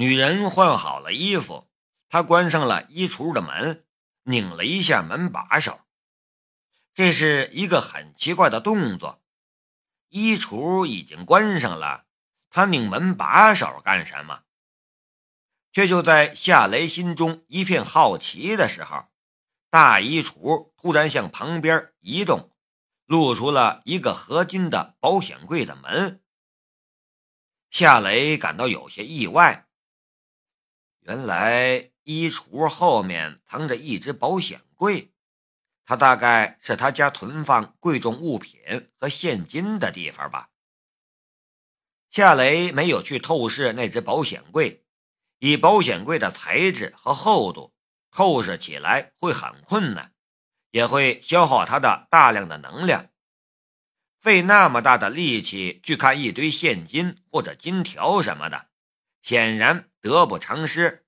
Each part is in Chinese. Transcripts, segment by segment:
女人换好了衣服，她关上了衣橱的门，拧了一下门把手。这是一个很奇怪的动作。衣橱已经关上了，她拧门把手干什么？却就在夏雷心中一片好奇的时候，大衣橱突然向旁边移动，露出了一个合金的保险柜的门。夏雷感到有些意外。原来衣橱后面藏着一只保险柜，它大概是他家存放贵重物品和现金的地方吧。夏雷没有去透视那只保险柜，以保险柜的材质和厚度，透视起来会很困难，也会消耗他的大量的能量。费那么大的力气去看一堆现金或者金条什么的。显然得不偿失。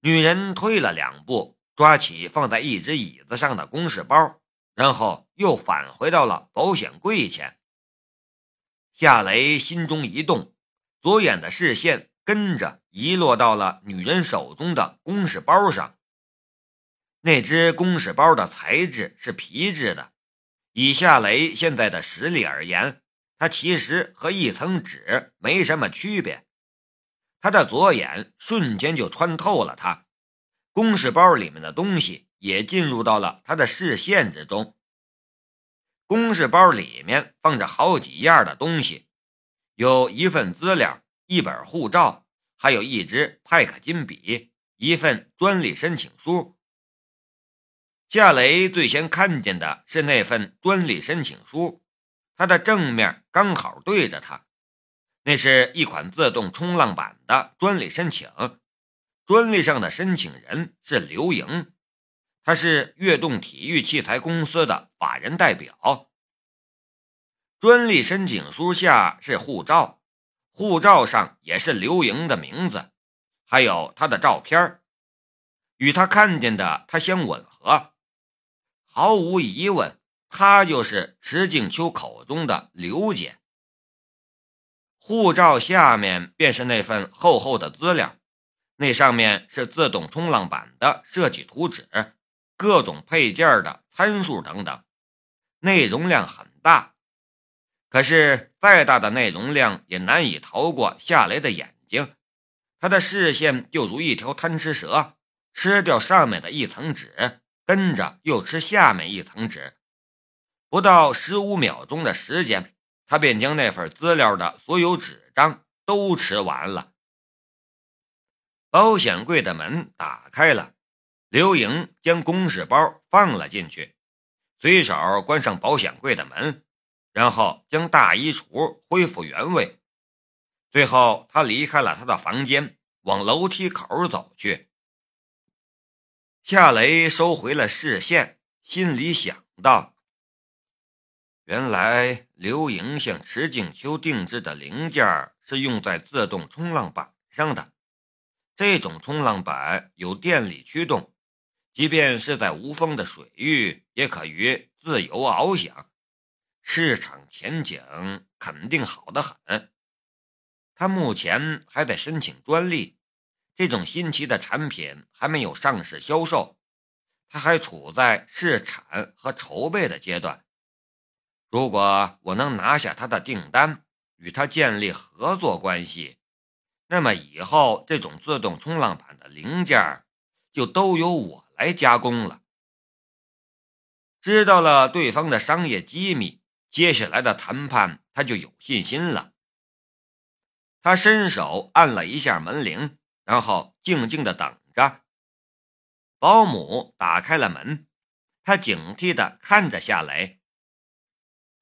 女人退了两步，抓起放在一只椅子上的公事包，然后又返回到了保险柜前。夏雷心中一动，左眼的视线跟着移落到了女人手中的公事包上。那只公事包的材质是皮质的，以夏雷现在的实力而言，它其实和一层纸没什么区别。他的左眼瞬间就穿透了它，公事包里面的东西也进入到了他的视线之中。公事包里面放着好几样的东西，有一份资料、一本护照，还有一支派克金笔、一份专利申请书。夏雷最先看见的是那份专利申请书，它的正面刚好对着他。那是一款自动冲浪板的专利申请，专利上的申请人是刘莹，他是悦动体育器材公司的法人代表。专利申请书下是护照，护照上也是刘莹的名字，还有他的照片与他看见的他相吻合。毫无疑问，他就是池静秋口中的刘姐。护照下面便是那份厚厚的资料，那上面是自动冲浪板的设计图纸、各种配件的参数等等，内容量很大。可是再大的内容量也难以逃过夏雷的眼睛，他的视线就如一条贪吃蛇，吃掉上面的一层纸，跟着又吃下面一层纸，不到十五秒钟的时间。他便将那份资料的所有纸张都吃完了。保险柜的门打开了，刘莹将公事包放了进去，随手关上保险柜的门，然后将大衣橱恢复原位。最后，他离开了他的房间，往楼梯口走去。夏雷收回了视线，心里想到。原来刘莹向池静秋定制的零件是用在自动冲浪板上的。这种冲浪板有电力驱动，即便是在无风的水域也可于自由翱翔，市场前景肯定好得很。他目前还在申请专利，这种新奇的产品还没有上市销售，他还处在试产和筹备的阶段。如果我能拿下他的订单，与他建立合作关系，那么以后这种自动冲浪板的零件就都由我来加工了。知道了对方的商业机密，接下来的谈判他就有信心了。他伸手按了一下门铃，然后静静的等着。保姆打开了门，他警惕的看着夏雷。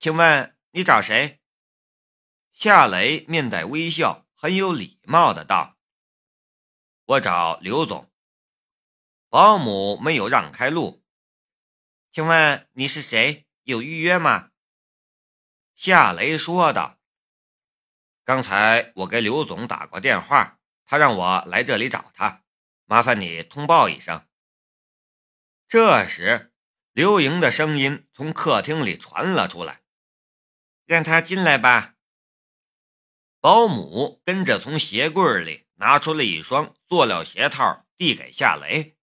请问你找谁？夏雷面带微笑，很有礼貌的道：“我找刘总。”保姆没有让开路。请问你是谁？有预约吗？夏雷说道：“刚才我给刘总打过电话，他让我来这里找他，麻烦你通报一声。”这时，刘莹的声音从客厅里传了出来。让他进来吧。保姆跟着从鞋柜里拿出了一双塑料鞋套，递给夏雷。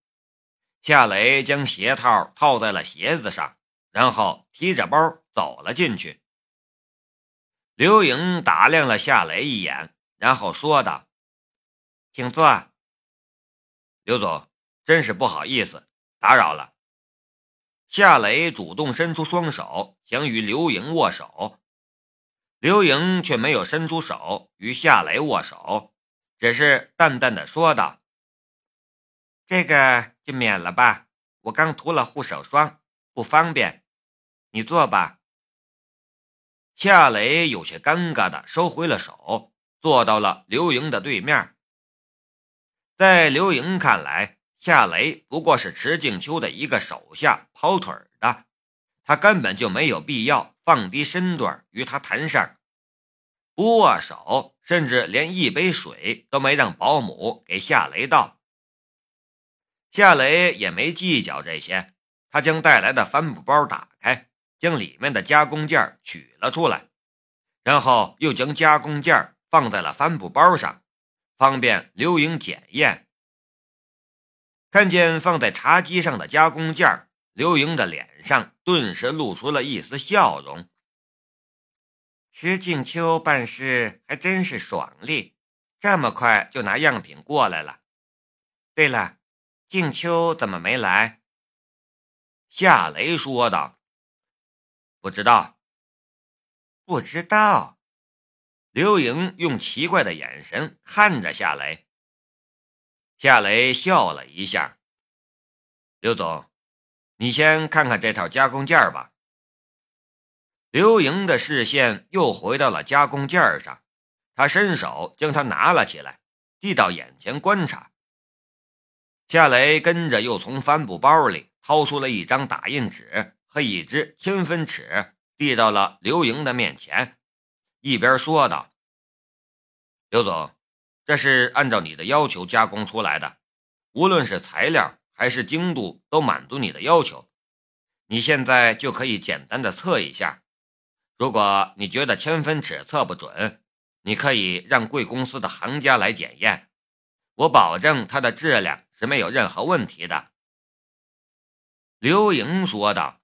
夏雷将鞋套套在了鞋子上，然后提着包走了进去。刘莹打量了夏雷一眼，然后说道：“请坐。”刘总，真是不好意思，打扰了。夏雷主动伸出双手，想与刘莹握手。刘莹却没有伸出手与夏雷握手，只是淡淡的说道：“这个就免了吧，我刚涂了护手霜，不方便。你坐吧。”夏雷有些尴尬的收回了手，坐到了刘莹的对面。在刘莹看来，夏雷不过是池静秋的一个手下跑腿的，他根本就没有必要。放低身段与他谈事儿，不握手，甚至连一杯水都没让保姆给夏雷倒。夏雷也没计较这些，他将带来的帆布包打开，将里面的加工件取了出来，然后又将加工件放在了帆布包上，方便刘莹检验。看见放在茶几上的加工件刘莹的脸上顿时露出了一丝笑容。石静秋办事还真是爽利，这么快就拿样品过来了。对了，静秋怎么没来？夏雷说道：“不知道，不知道。”刘莹用奇怪的眼神看着夏雷。夏雷笑了一下：“刘总。”你先看看这套加工件吧。刘莹的视线又回到了加工件上，他伸手将它拿了起来，递到眼前观察。夏雷跟着又从帆布包里掏出了一张打印纸和一支千分尺，递到了刘莹的面前，一边说道：“刘总，这是按照你的要求加工出来的，无论是材料。”还是精度都满足你的要求，你现在就可以简单的测一下。如果你觉得千分尺测不准，你可以让贵公司的行家来检验，我保证它的质量是没有任何问题的。”刘莹说道。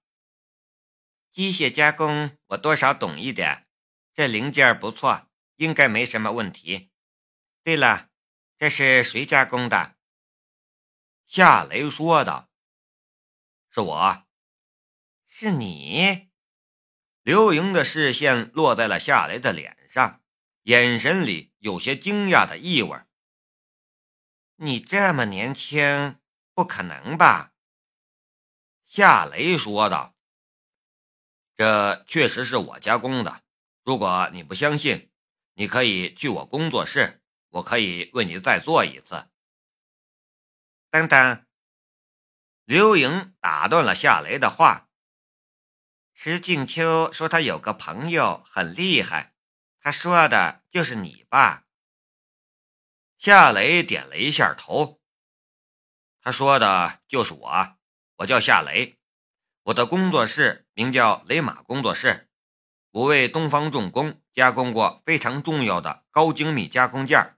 “机械加工我多少懂一点，这零件不错，应该没什么问题。对了，这是谁加工的？”夏雷说道：“是我，是你。”刘莹的视线落在了夏雷的脸上，眼神里有些惊讶的意味。“你这么年轻，不可能吧？”夏雷说道：“这确实是我加工的。如果你不相信，你可以去我工作室，我可以为你再做一次。”等等，刘莹打断了夏雷的话。石静秋说他有个朋友很厉害，他说的就是你吧？夏雷点了一下头。他说的就是我，我叫夏雷，我的工作室名叫雷马工作室，我为东方重工加工过非常重要的高精密加工件。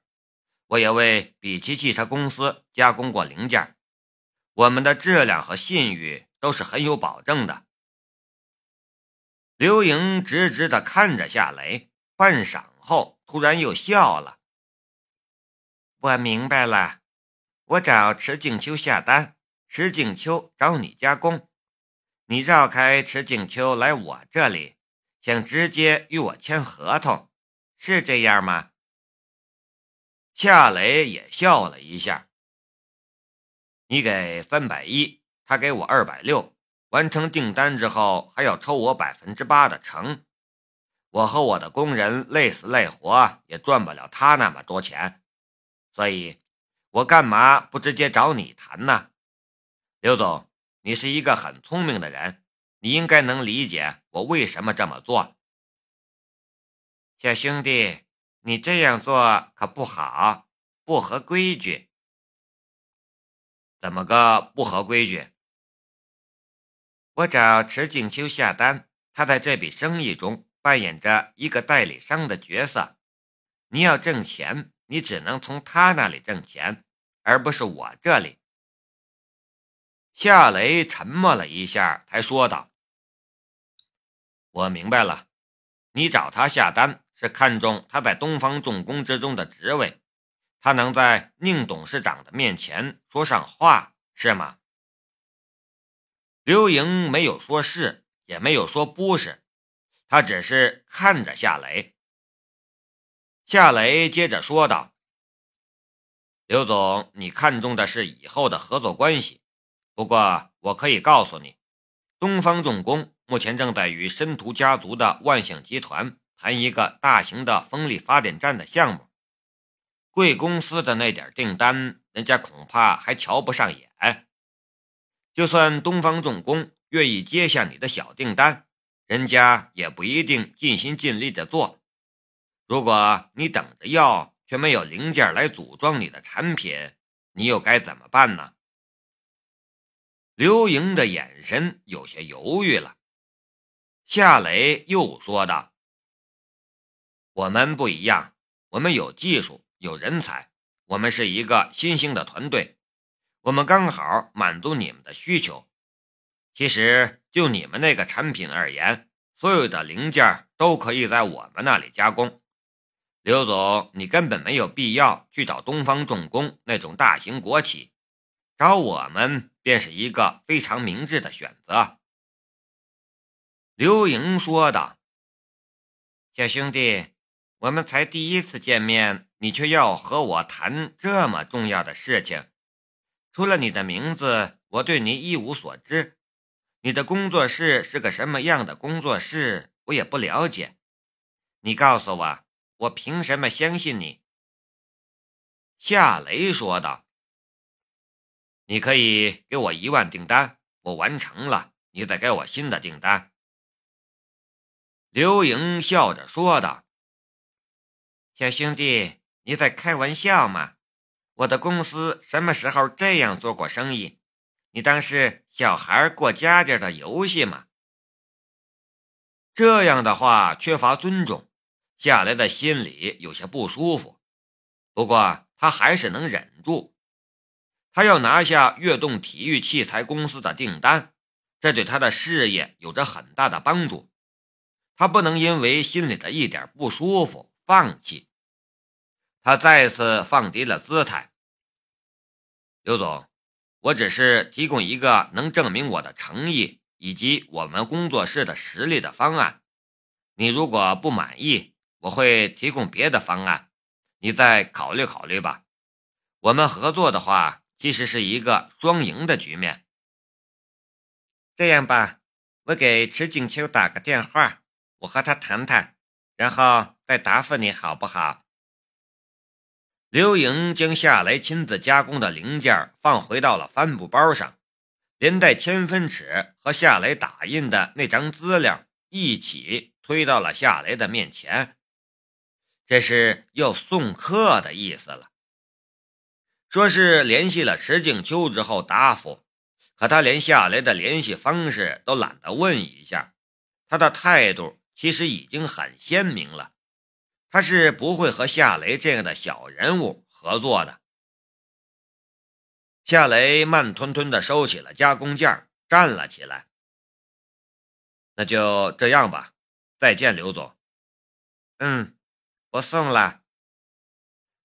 我也为比奇汽车公司加工过零件，我们的质量和信誉都是很有保证的。刘莹直直的看着夏雷，半晌后突然又笑了。我明白了，我找池静秋下单，池静秋找你加工，你绕开池静秋来我这里，想直接与我签合同，是这样吗？夏雷也笑了一下。你给三百一，他给我二百六，完成订单之后还要抽我百分之八的成。我和我的工人累死累活也赚不了他那么多钱，所以，我干嘛不直接找你谈呢？刘总，你是一个很聪明的人，你应该能理解我为什么这么做。小兄弟。你这样做可不好，不合规矩。怎么个不合规矩？我找池静秋下单，他在这笔生意中扮演着一个代理商的角色。你要挣钱，你只能从他那里挣钱，而不是我这里。夏雷沉默了一下，才说道：“我明白了，你找他下单是看中他在东方重工之中的职位，他能在宁董事长的面前说上话，是吗？”刘莹没有说是，也没有说不是，他只是看着夏雷。夏雷接着说道：“刘总，你看中的是以后的合作关系。”不过，我可以告诉你，东方重工目前正在与申屠家族的万象集团谈一个大型的风力发电站的项目。贵公司的那点订单，人家恐怕还瞧不上眼。就算东方重工愿意接下你的小订单，人家也不一定尽心尽力的做。如果你等着要，却没有零件来组装你的产品，你又该怎么办呢？刘莹的眼神有些犹豫了，夏雷又说道：“我们不一样，我们有技术，有人才，我们是一个新兴的团队，我们刚好满足你们的需求。其实就你们那个产品而言，所有的零件都可以在我们那里加工。刘总，你根本没有必要去找东方重工那种大型国企。”找我们便是一个非常明智的选择。”刘莹说道。“小兄弟，我们才第一次见面，你却要和我谈这么重要的事情。除了你的名字，我对你一无所知。你的工作室是个什么样的工作室，我也不了解。你告诉我，我凭什么相信你？”夏雷说道。你可以给我一万订单，我完成了，你再给我新的订单。”刘莹笑着说道。“小兄弟，你在开玩笑吗？我的公司什么时候这样做过生意？你当是小孩过家家的游戏吗？”这样的话缺乏尊重，夏雷的心里有些不舒服，不过他还是能忍住。他要拿下悦动体育器材公司的订单，这对他的事业有着很大的帮助。他不能因为心里的一点不舒服放弃。他再次放低了姿态。刘总，我只是提供一个能证明我的诚意以及我们工作室的实力的方案。你如果不满意，我会提供别的方案，你再考虑考虑吧。我们合作的话。其实是一个双赢的局面。这样吧，我给池景秋打个电话，我和他谈谈，然后再答复你，好不好？刘莹将夏雷亲自加工的零件放回到了帆布包上，连带千分尺和夏雷打印的那张资料一起推到了夏雷的面前。这是要送客的意思了。说是联系了池静秋之后答复，可他连夏雷的联系方式都懒得问一下，他的态度其实已经很鲜明了，他是不会和夏雷这样的小人物合作的。夏雷慢吞吞地收起了加工件，站了起来。那就这样吧，再见，刘总。嗯，不送了。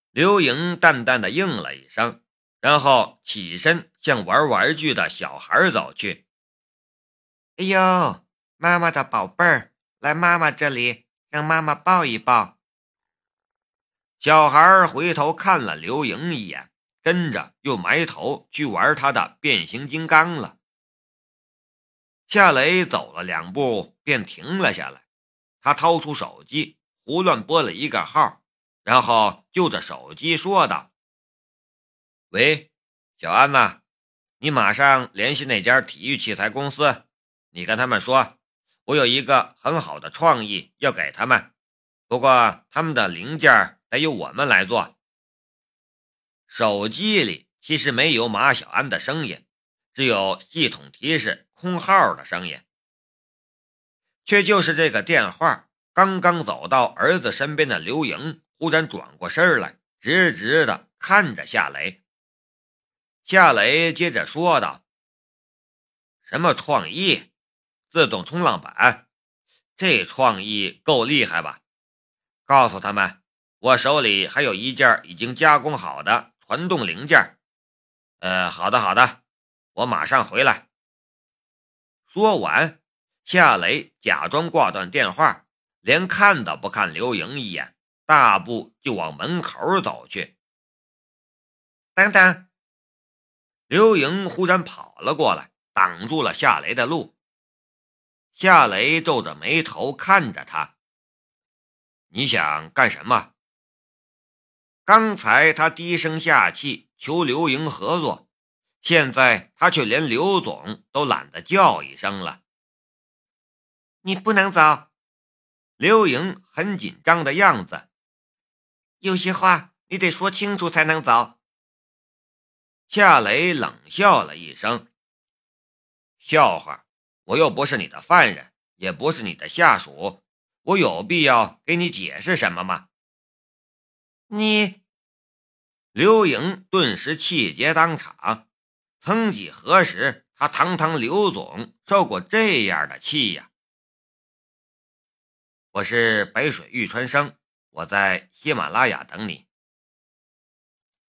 刘莹淡淡的应了一声，然后起身向玩玩具的小孩走去。哎呦，妈妈的宝贝儿，来妈妈这里，让妈妈抱一抱。小孩回头看了刘莹一眼，跟着又埋头去玩他的变形金刚了。夏雷走了两步，便停了下来，他掏出手机，胡乱拨了一个号。然后就着手机说道：“喂，小安呐，你马上联系那家体育器材公司，你跟他们说，我有一个很好的创意要给他们，不过他们的零件得由我们来做。”手机里其实没有马小安的声音，只有系统提示空号的声音，却就是这个电话。刚刚走到儿子身边的刘莹。忽然转过身来，直直的看着夏雷。夏雷接着说道：“什么创意？自动冲浪板？这创意够厉害吧？告诉他们，我手里还有一件已经加工好的传动零件。呃，好的，好的，我马上回来。”说完，夏雷假装挂断电话，连看都不看刘莹一眼，大步就往门口走去。等等！刘莹忽然跑了过来，挡住了夏雷的路。夏雷皱着眉头看着他：“你想干什么？”刚才他低声下气求刘莹合作。现在他却连刘总都懒得叫一声了。你不能走，刘莹很紧张的样子。有些话你得说清楚才能走。夏雷冷笑了一声：“笑话，我又不是你的犯人，也不是你的下属，我有必要给你解释什么吗？”你，刘莹顿时气结当场。曾几何时，他堂堂刘总受过这样的气呀！我是北水玉川生，我在喜马拉雅等你。